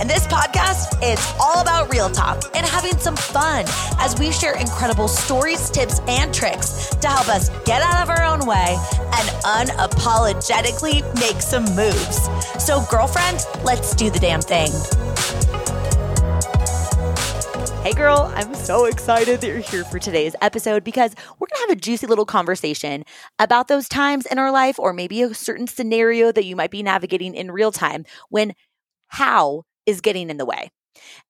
And this podcast is all about real talk and having some fun as we share incredible stories, tips, and tricks to help us get out of our own way and unapologetically make some moves. So, girlfriend, let's do the damn thing. Hey, girl, I'm so excited that you're here for today's episode because we're going to have a juicy little conversation about those times in our life, or maybe a certain scenario that you might be navigating in real time when how is getting in the way.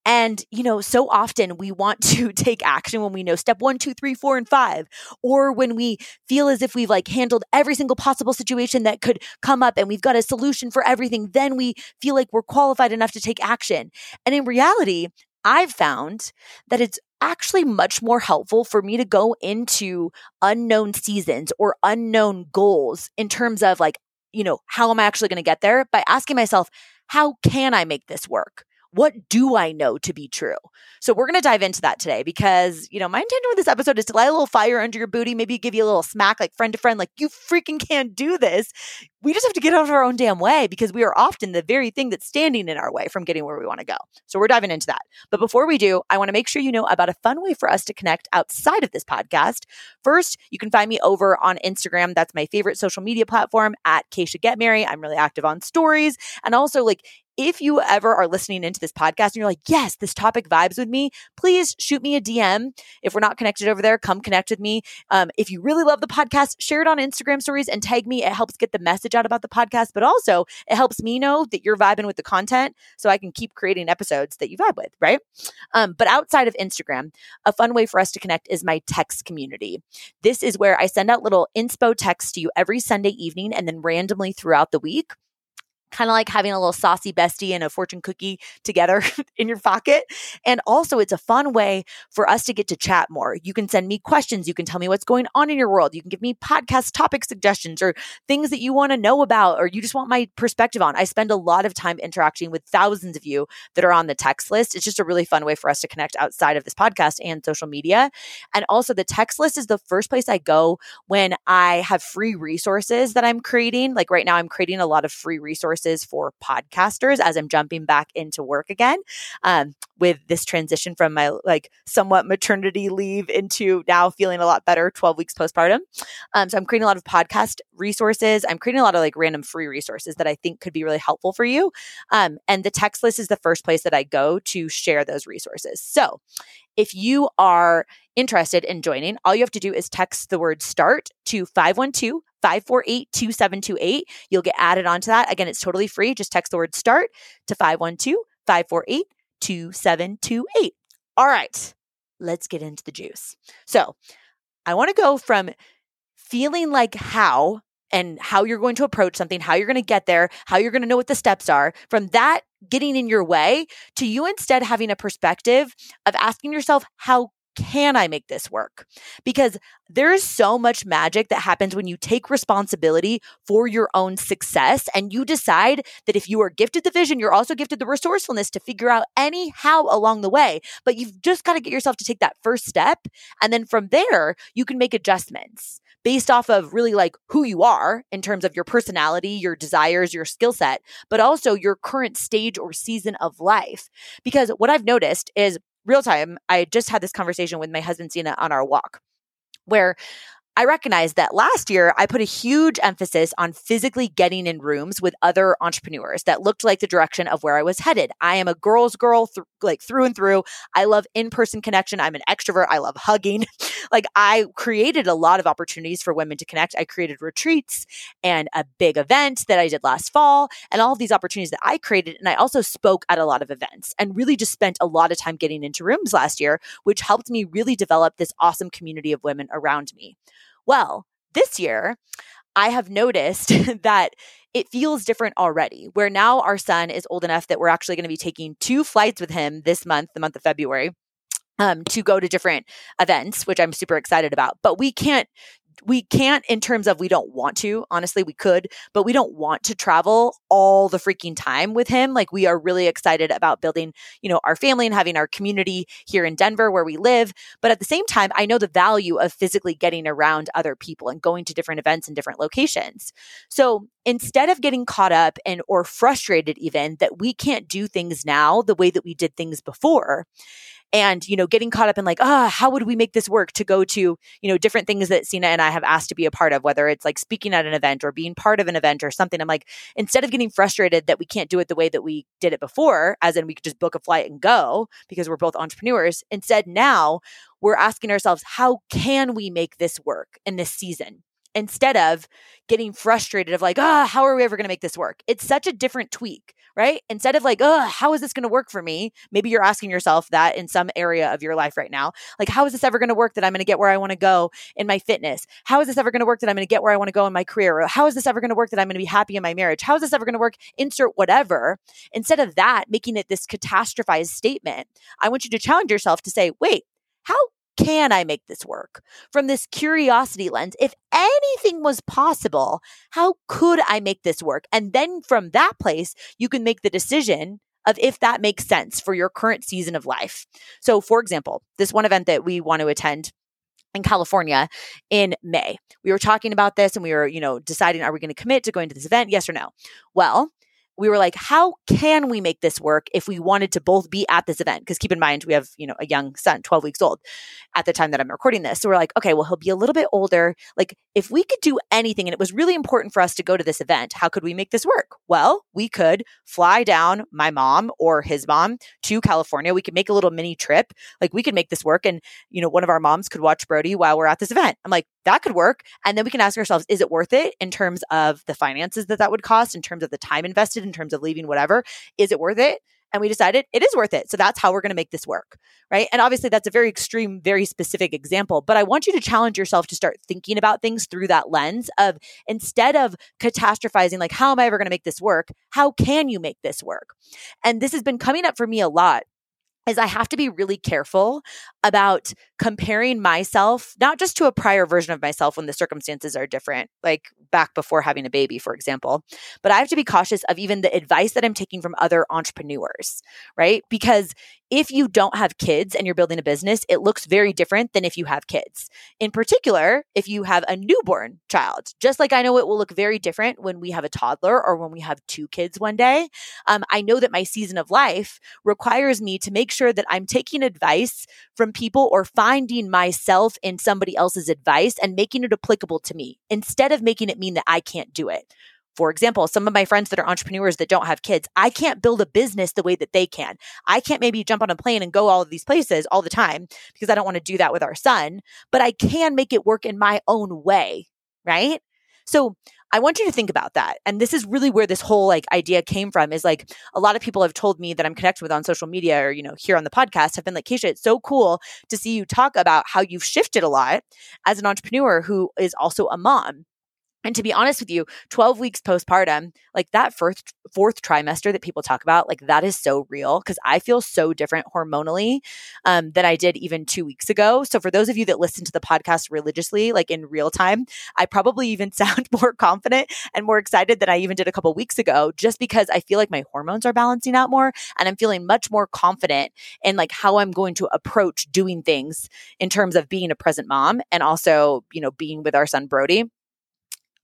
And, you know, so often we want to take action when we know step one, two, three, four, and five, or when we feel as if we've like handled every single possible situation that could come up and we've got a solution for everything, then we feel like we're qualified enough to take action. And in reality, I've found that it's actually much more helpful for me to go into unknown seasons or unknown goals in terms of like, you know, how am I actually going to get there by asking myself, how can I make this work? What do I know to be true? So we're going to dive into that today because, you know, my intention with this episode is to light a little fire under your booty, maybe give you a little smack like friend to friend, like you freaking can't do this. We just have to get out of our own damn way because we are often the very thing that's standing in our way from getting where we want to go. So we're diving into that. But before we do, I want to make sure you know about a fun way for us to connect outside of this podcast. First, you can find me over on Instagram. That's my favorite social media platform at Kacia Ghetmiri. I'm really active on stories. And also like if you ever are listening into this podcast and you're like, yes, this topic vibes with me, please shoot me a DM. If we're not connected over there, come connect with me. Um, if you really love the podcast, share it on Instagram stories and tag me. It helps get the message out about the podcast, but also it helps me know that you're vibing with the content so I can keep creating episodes that you vibe with, right? Um, but outside of Instagram, a fun way for us to connect is my text community. This is where I send out little inspo texts to you every Sunday evening and then randomly throughout the week kind of like having a little saucy bestie and a fortune cookie together in your pocket. And also, it's a fun way for us to get to chat more. You can send me questions. You can tell me what's going on in your world. You can give me podcast topic suggestions or things that you want to know about or you just want my perspective on. I spend a lot of time interacting with thousands of you that are on the text list. It's just a really fun way for us to connect outside of this podcast and social media. And also, the text list is the first place I go when I have free resources that I'm creating. Like right now, I'm creating a lot of free resources resources for podcasters as I'm jumping back into work again um, with this transition from my like somewhat maternity leave into now feeling a lot better 12 weeks postpartum. Um, so I'm creating a lot of podcast resources. I'm creating a lot of like random free resources that I think could be really helpful for you. Um, and the text list is the first place that I go to share those resources. So if you are interested in joining, all you have to do is text the word start to 512 548 2728. You'll get added onto that. Again, it's totally free. Just text the word start to 512 548 2728. All right, let's get into the juice. So I want to go from feeling like how and how you're going to approach something, how you're going to get there, how you're going to know what the steps are, from that getting in your way to you instead having a perspective of asking yourself, how can I make this work? Because there is so much magic that happens when you take responsibility for your own success and you decide that if you are gifted the vision, you're also gifted the resourcefulness to figure out any how along the way. But you've just got to get yourself to take that first step. And then from there, you can make adjustments based off of really like who you are in terms of your personality, your desires, your skill set, but also your current stage or season of life. Because what I've noticed is real time, I just had this conversation with my husband, Sina, on our walk where I recognize that last year I put a huge emphasis on physically getting in rooms with other entrepreneurs that looked like the direction of where I was headed. I am a girl's girl, th- like through and through. I love in person connection. I'm an extrovert. I love hugging. like I created a lot of opportunities for women to connect. I created retreats and a big event that I did last fall and all of these opportunities that I created. And I also spoke at a lot of events and really just spent a lot of time getting into rooms last year, which helped me really develop this awesome community of women around me. Well, this year, I have noticed that it feels different already, where now our son is old enough that we're actually going to be taking two flights with him this month, the month of February. Um, to go to different events, which I'm super excited about. But we can't we can't in terms of we don't want to. Honestly, we could, but we don't want to travel all the freaking time with him. Like we are really excited about building, you know, our family and having our community here in Denver where we live. But at the same time, I know the value of physically getting around other people and going to different events in different locations. So instead of getting caught up and or frustrated even that we can't do things now the way that we did things before, and you know getting caught up in like ah oh, how would we make this work? to go to you know different things that Sina and I have asked to be a part of whether it's like speaking at an event or being part of an event or something. I'm like instead of getting frustrated that we can't do it the way that we did it before as in we could just book a flight and go because we're both entrepreneurs instead now we're asking ourselves how can we make this work in this season? instead of getting frustrated of like, ah, oh, how are we ever going to make this work? It's such a different tweak, right? Instead of like, oh, how is this going to work for me? Maybe you're asking yourself that in some area of your life right now. Like, how is this ever going to work that I'm going to get where I want to go in my fitness? How is this ever going to work that I'm going to get where I want to go in my career? Or how is this ever going to work that I'm going to be happy in my marriage? How is this ever going to work? Insert whatever. Instead of that, making it this catastrophized statement, I want you to challenge yourself to say, wait, how can I make this work? From this curiosity lens, if anything was possible, how could I make this work? And then from that place, you can make the decision of if that makes sense for your current season of life. So, for example, this one event that we want to attend in California in May. We were talking about this and we were, you know, deciding are we going to commit to going to this event? Yes or no? Well, we were like, how can we make this work if we wanted to both be at this event? Because keep in mind, we have, you know, a young son, 12 weeks old at the time that I'm recording this. So we're like, okay, well, he'll be a little bit older. Like, if we could do anything and it was really important for us to go to this event, how could we make this work? Well, we could fly down my mom or his mom to California. We could make a little mini trip. Like, we could make this work. And, you know, one of our moms could watch Brody while we're at this event. I'm like, that could work. And then we can ask ourselves, is it worth it in terms of the finances that that would cost, in terms of the time invested, in terms of leaving whatever? Is it worth it? And we decided it is worth it. So that's how we're going to make this work. Right. And obviously, that's a very extreme, very specific example. But I want you to challenge yourself to start thinking about things through that lens of instead of catastrophizing, like, how am I ever going to make this work? How can you make this work? And this has been coming up for me a lot is I have to be really careful about comparing myself, not just to a prior version of myself when the circumstances are different, like back before having a baby, for example, but I have to be cautious of even the advice that I'm taking from other entrepreneurs, right? Because if you don't have kids and you're building a business, it looks very different than if you have kids. In particular, if you have a newborn child, just like I know it will look very different when we have a toddler or when we have two kids one day. Um, I know that my season of life requires me to make sure that I'm taking advice from people or finding myself in somebody else's advice and making it applicable to me instead of making it mean that I can't do it. For example, some of my friends that are entrepreneurs that don't have kids, I can't build a business the way that they can. I can't maybe jump on a plane and go all of these places all the time because I don't want to do that with our son, but I can make it work in my own way, right? So I want you to think about that. And this is really where this whole like idea came from is like a lot of people have told me that I'm connected with on social media or, you know, here on the podcast have been like, Kacia, it's so cool to see you talk about how you've shifted a lot as an entrepreneur who is also a mom. And to be honest with you, 12 weeks postpartum, like that first fourth trimester that people talk about, like that is so real because I feel so different hormonally um, than I did even two weeks ago. So for those of you that listen to the podcast religiously, like in real time, I probably even sound more confident and more excited than I even did a couple weeks ago, just because I feel like my hormones are balancing out more and I'm feeling much more confident in like how I'm going to approach doing things in terms of being a present mom and also, you know, being with our son Brody.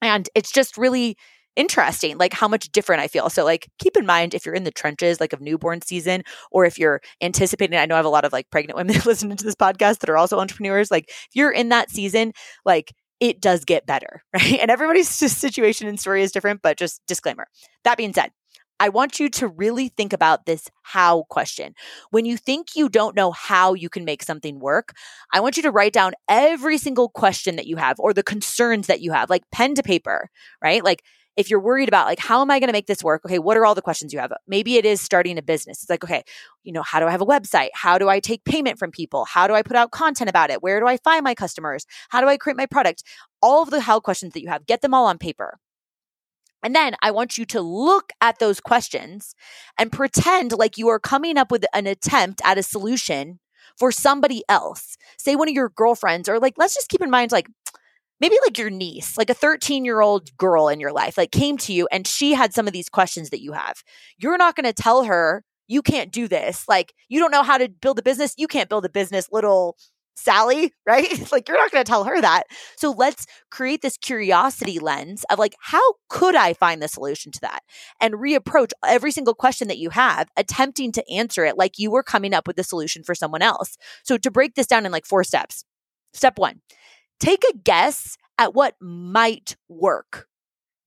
And it's just really interesting like how much different i feel. So like keep in mind if you're in the trenches like of newborn season or if you're anticipating i know i have a lot of like pregnant women listening to this podcast that are also entrepreneurs like if you're in that season like it does get better right? And everybody's situation and story is different but just disclaimer. That being said I want you to really think about this how question. When you think you don't know how you can make something work, I want you to write down every single question that you have or the concerns that you have, like pen to paper, right? Like if you're worried about like how am i going to make this work? Okay what are all the questions you have? Maybe it is starting a business. It's like okay you know how do i have a website? How do i take payment from people? How do i put out content about it? Where do i find my customers? How do i create my product? All of the how questions that you have get them all on paper and then I want you to look at those questions and pretend like you are coming up with an attempt at a solution for somebody else. Say one of your girlfriends, or like, let's just keep in mind, like, maybe like your niece, like a 13 year old girl in your life, like came to you and she had some of these questions that you have. You're not going to tell her, you can't do this. Like, you don't know how to build a business. You can't build a business, little Sally, right? like, you're not going to tell her that. So let's create this curiosity lens of like, how could I find the solution to that? And reapproach every single question that you have, attempting to answer it like you were coming up with the solution for someone else. So to break this down in like four steps. Step one, take a guess at what might work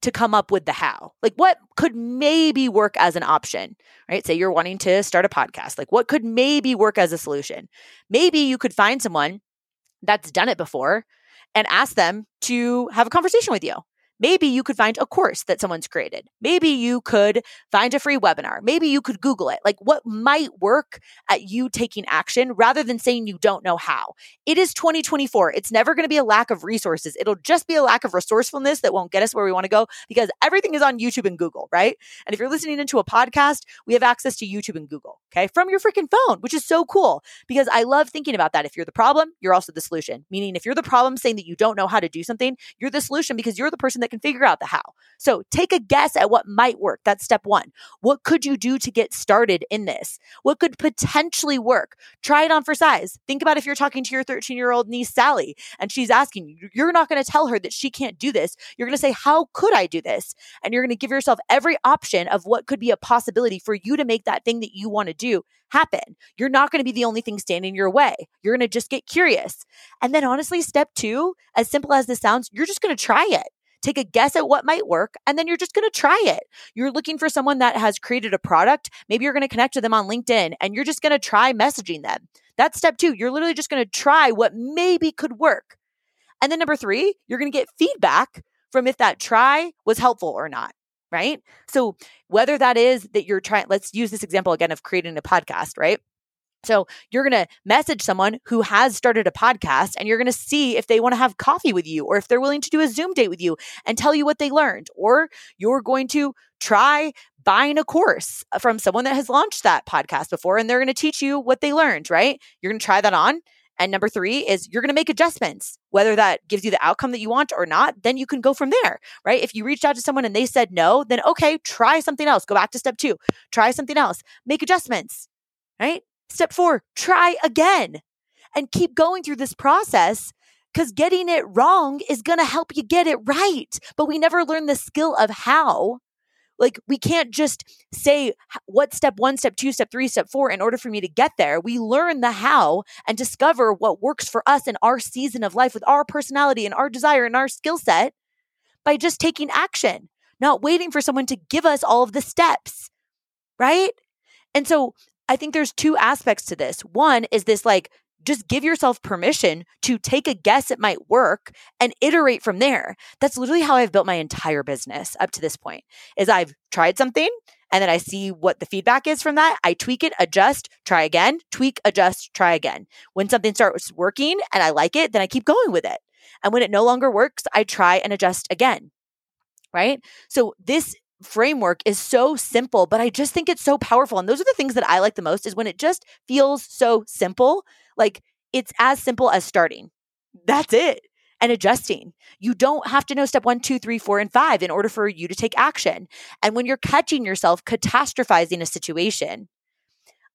to come up with the how. Like what could maybe work as an option, right? Say you're wanting to start a podcast. Like what could maybe work as a solution? Maybe you could find someone that's done it before and ask them to have a conversation with you. Maybe you could find a course that someone's created. Maybe you could find a free webinar. Maybe you could Google it. Like what might work at you taking action rather than saying you don't know how. It is 2024. It's never going to be a lack of resources. It'll just be a lack of resourcefulness that won't get us where we want to go because everything is on YouTube and Google, right? And if you're listening into a podcast, we have access to YouTube and Google, okay, from your freaking phone, which is so cool because I love thinking about that. If you're the problem, you're also the solution. Meaning, if you're the problem saying that you don't know how to do something, you're the solution because you're the person that can figure out the how. So take a guess at what might work. That's step one. What could you do to get started in this? What could potentially work? Try it on for size. Think about if you're talking to your 13 year old niece, Sally, and she's asking you, you're not going to tell her that she can't do this. You're going to say, How could I do this? And you're going to give yourself every option of what could be a possibility for you to make that thing that you want to do happen. You're not going to be the only thing standing your way. You're going to just get curious. And then, honestly, step two, as simple as this sounds, you're just going to try it take a guess at what might work, and then you're just going to try it. You're looking for someone that has created a product. Maybe you're going to connect to them on LinkedIn and you're just going to try messaging them. That's step two. You're literally just going to try what maybe could work. And then number three, you're going to get feedback from if that try was helpful or not right? So whether that is that you're trying, let's use this example again of creating a podcast, right? So you're going to message someone who has started a podcast and you're going to see if they want to have coffee with you or if they're willing to do a Zoom date with you and tell you what they learned. Or you're going to try buying a course uh, from someone that has launched that podcast before and they're going to teach you what they learned, right? You're going to try that on. And number three is you're going to make adjustments, whether that gives you the outcome that you want or not, then you can go from there, right? If you reached out to someone and they said no, then okay, try something else. Go back to step two, try something else, make adjustments, right? Step four, try again and keep going through this process because getting it wrong is going to help you get it right. But we never learn the skill of how. Like, we can't just say what step one, step two, step three, step four in order for me to get there. We learn the how and discover what works for us in our season of life with our personality and our desire and our skill set by just taking action, not waiting for someone to give us all of the steps. Right. And so I think there's two aspects to this. One is this like, just give yourself permission to take a guess it might work and iterate from there. That's literally how I've built my entire business up to this point. Is I've tried something and then I see what the feedback is from that. I tweak it, adjust, try again, tweak, adjust, try again. When something starts working and I like it, then I keep going with it. And when it no longer works, I try and adjust again. Right? So this framework is so simple, but I just think it's so powerful. And those are the things that I like the most is when it just feels so simple. Like it's as simple as starting. That's it. And adjusting. You don't have to know step one, two, three, four, and five in order for you to take action. And when you're catching yourself catastrophizing a situation,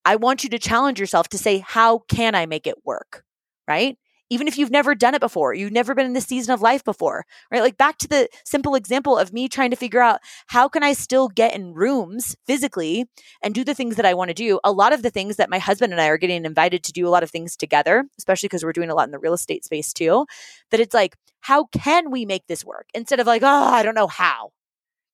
I want you to challenge yourself to say, how can I make it work? Right? Even if you've never done it before, you've never been in this season of life before, right? Like back to the simple example of me trying to figure out how can I still get in rooms physically and do the things that I want to do. A lot of the things that my husband and I are getting invited to do a lot of things together, especially because we're doing a lot in the real estate space too, that it's like, how can we make this work? Instead of like, oh, I don't know how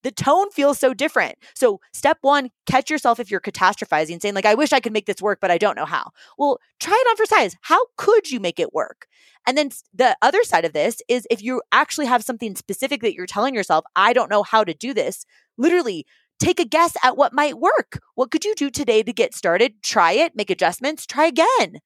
the tone feels so different. So, step one, catch yourself if you're catastrophizing, saying, like, I wish I could make this work, but I don't know how. Well, try it on for size. How could you make it work? And then the other side of this is if you actually have something specific that you're telling yourself, I don't know how to do this, literally take a guess at what might work. What could you do today to get started? Try it, make adjustments, try again.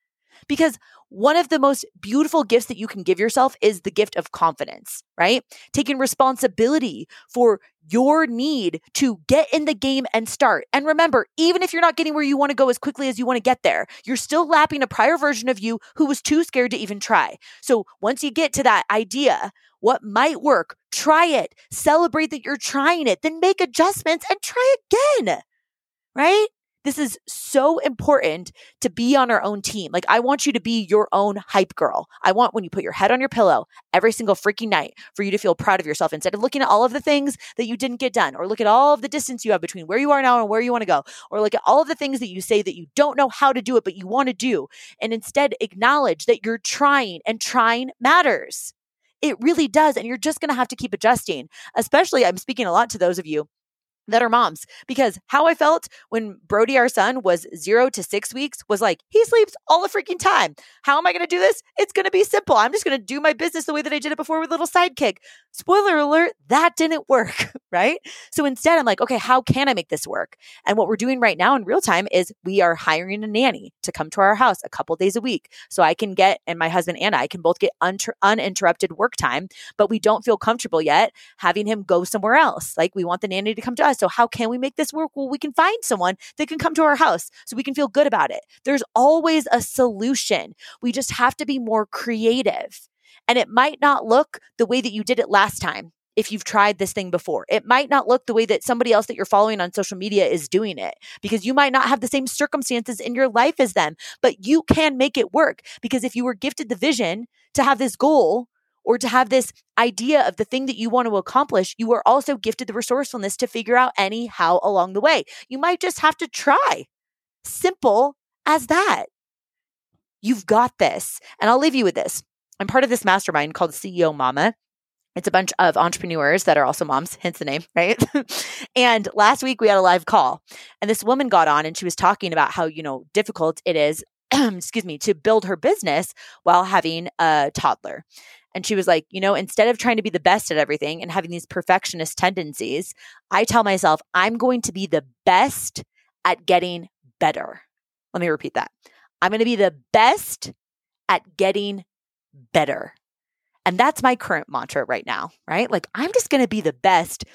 Because one of the most beautiful gifts that you can give yourself is the gift of confidence, right? Taking responsibility for your need to get in the game and start. And remember, even if you're not getting where you want to go as quickly as you want to get there, you're still lapping a prior version of you who was too scared to even try. So once you get to that idea, what might work, try it, celebrate that you're trying it, then make adjustments and try again. Right? This is so important to be on our own team. Like, I want you to be your own hype girl. I want when you put your head on your pillow every single freaking night for you to feel proud of yourself instead of looking at all of the things that you didn't get done, or look at all of the distance you have between where you are now and where you want to go, or look at all of the things that you say that you don't know how to do it, but you want to do. And instead, acknowledge that you're trying and trying matters. It really does. And you're just going to have to keep adjusting. Especially, I'm speaking a lot to those of you that are moms because how I felt when Brody, our son, was zero to six weeks was like, he sleeps all the freaking time. How am I going to do this? It's going to be simple. I'm just going to do my business the way that I did it before with little sidekick. Spoiler alert, that didn't work, right? So instead, I'm like, okay, how can I make this work? And what we're doing right now in real time is we are hiring a nanny to come to our house a couple days a week. So I can get, and my husband and I can both get uninterrupted work time, but we don't feel comfortable yet having him go somewhere else. Like we want the nanny to come to us. So how can we make this work? Well, we can find someone that can come to our house so we can feel good about it. There's always a solution. We just have to be more creative. And it might not look the way that you did it last time if you've tried this thing before. It might not look the way that somebody else that you're following on social media is doing it because you might not have the same circumstances in your life as them, but you can make it work because if you were gifted the vision to have this goal or to have this idea of the thing that you want to accomplish, you are also gifted the resourcefulness to figure out any how along the way. You might just have to try. Simple as that. You've got this. And I'll leave you with this. I'm part of this mastermind called CEO Mama. It's a bunch of entrepreneurs that are also moms, hence the name, right? and last week we had a live call, and this woman got on and she was talking about how, you know, difficult it is, excuse me, to build her business while having a toddler. And she was like, you know, instead of trying to be the best at everything and having these perfectionist tendencies, I tell myself, I'm going to be the best at getting better. Let me repeat that. I'm going to be the best at getting better. And that's my current mantra right now, right? Like, I'm just going to be the best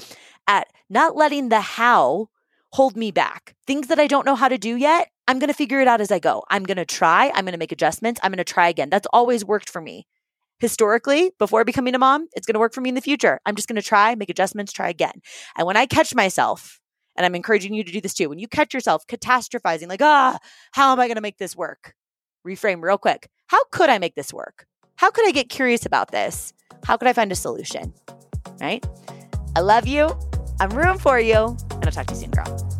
at not letting the how hold me back. Things that I don't know how to do yet, I'm going to figure it out as I go. I'm going to try. I'm going to make adjustments. I'm going to try again. That's always worked for me historically before becoming a mom, it's going to work for me in the future. I'm just going to try, make adjustments, try again. And when I catch myself, and I'm encouraging you to do this too, when you catch yourself catastrophizing, like, ah, how am I going to make this work? Reframe real quick. How could I make this work? How could I get curious about this? How could I find a solution? Right? I love you. I'm rooting for you. And I'll talk to you soon, girl.